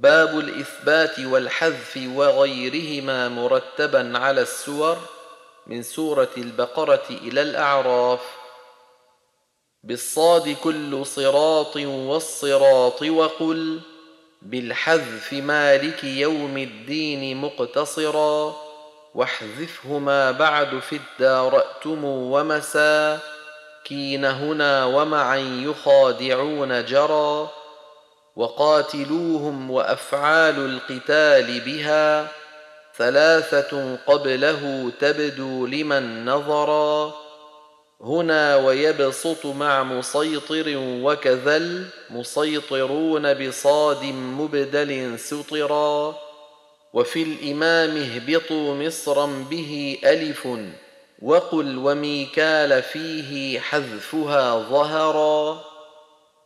باب الإثبات والحذف وغيرهما مرتبا على السور من سورة البقرة إلى الأعراف. بالصاد كل صراط والصراط وقل بالحذف مالك يوم الدين مقتصرا واحذفهما بعد في الدارأتم ومسا كين هنا ومعا يخادعون جرى وقاتلوهم وأفعال القتال بها ثلاثة قبله تبدو لمن نظرا هنا ويبسط مع مسيطر وكذا المسيطرون بصاد مبدل سطرا وفي الإمام اهبطوا مصرا به ألف وقل وميكال فيه حذفها ظهرا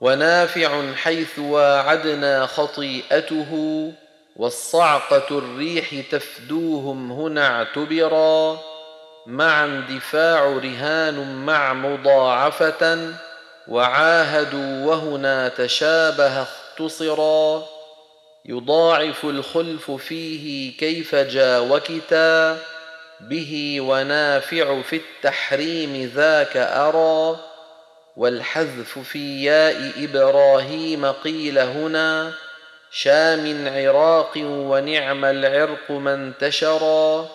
ونافع حيث واعدنا خطيئته والصعقة الريح تفدوهم هنا اعتبرا مع اندفاع رهان مع مضاعفة وعاهدوا وهنا تشابه اختصرا. يضاعف الخلف فيه كيف جا وكتا به ونافع في التحريم ذاك أرى والحذف في ياء إبراهيم قيل هنا شام عراق ونعم العرق ما انتشرا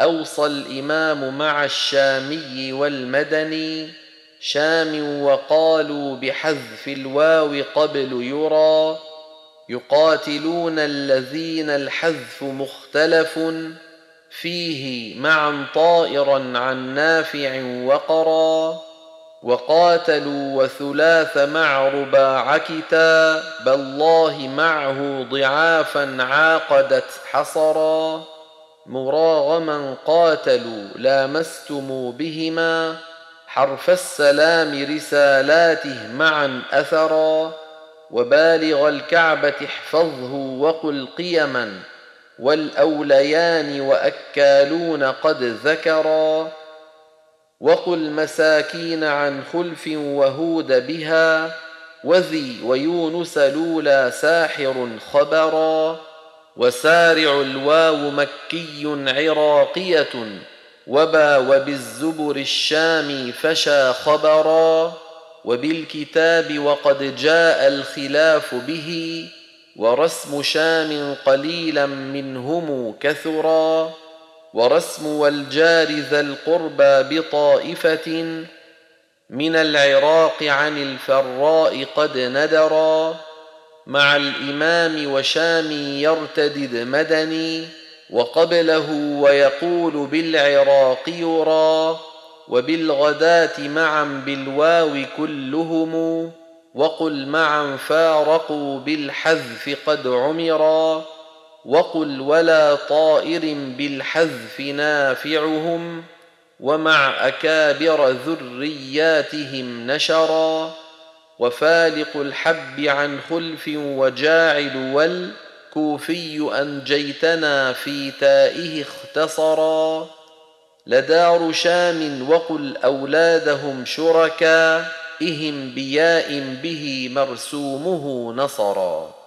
أوصى الإمام مع الشامي والمدني شام وقالوا بحذف الواو قبل يرى يقاتلون الذين الحذف مختلف فيه معا طائرا عن نافع وقرا. وقاتلوا وثلاث مع رباع كتاب الله معه ضعافا عاقدت حصرا. مراغما قاتلوا لامستم بهما. حرف السلام رسالاته معا أثرا. وبالغ الكعبة احفظه وقل قيما. والأوليان وأكالون قد ذكرا. وقل مساكين عن خلف وهود بها وذي ويونس لولا ساحر خبرا وسارع الواو مكي عراقيه وبا وبالزبر الشام فشى خبرا وبالكتاب وقد جاء الخلاف به ورسم شام قليلا منهم كثرا ورسم والجار ذا القربى بطائفة من العراق عن الفراء قد ندرا مع الإمام وشام يرتدد مدني وقبله ويقول بالعراق يرى وبالغداة معا بالواو كلهم وقل معا فارقوا بالحذف قد عمرا. وقل ولا طائر بالحذف نافعهم ومع اكابر ذرياتهم نشرا وفالق الحب عن خلف وجاعل والكوفي انجيتنا في تائه اختصرا لدار شام وقل اولادهم شركا إهم بياء به مرسومه نصرا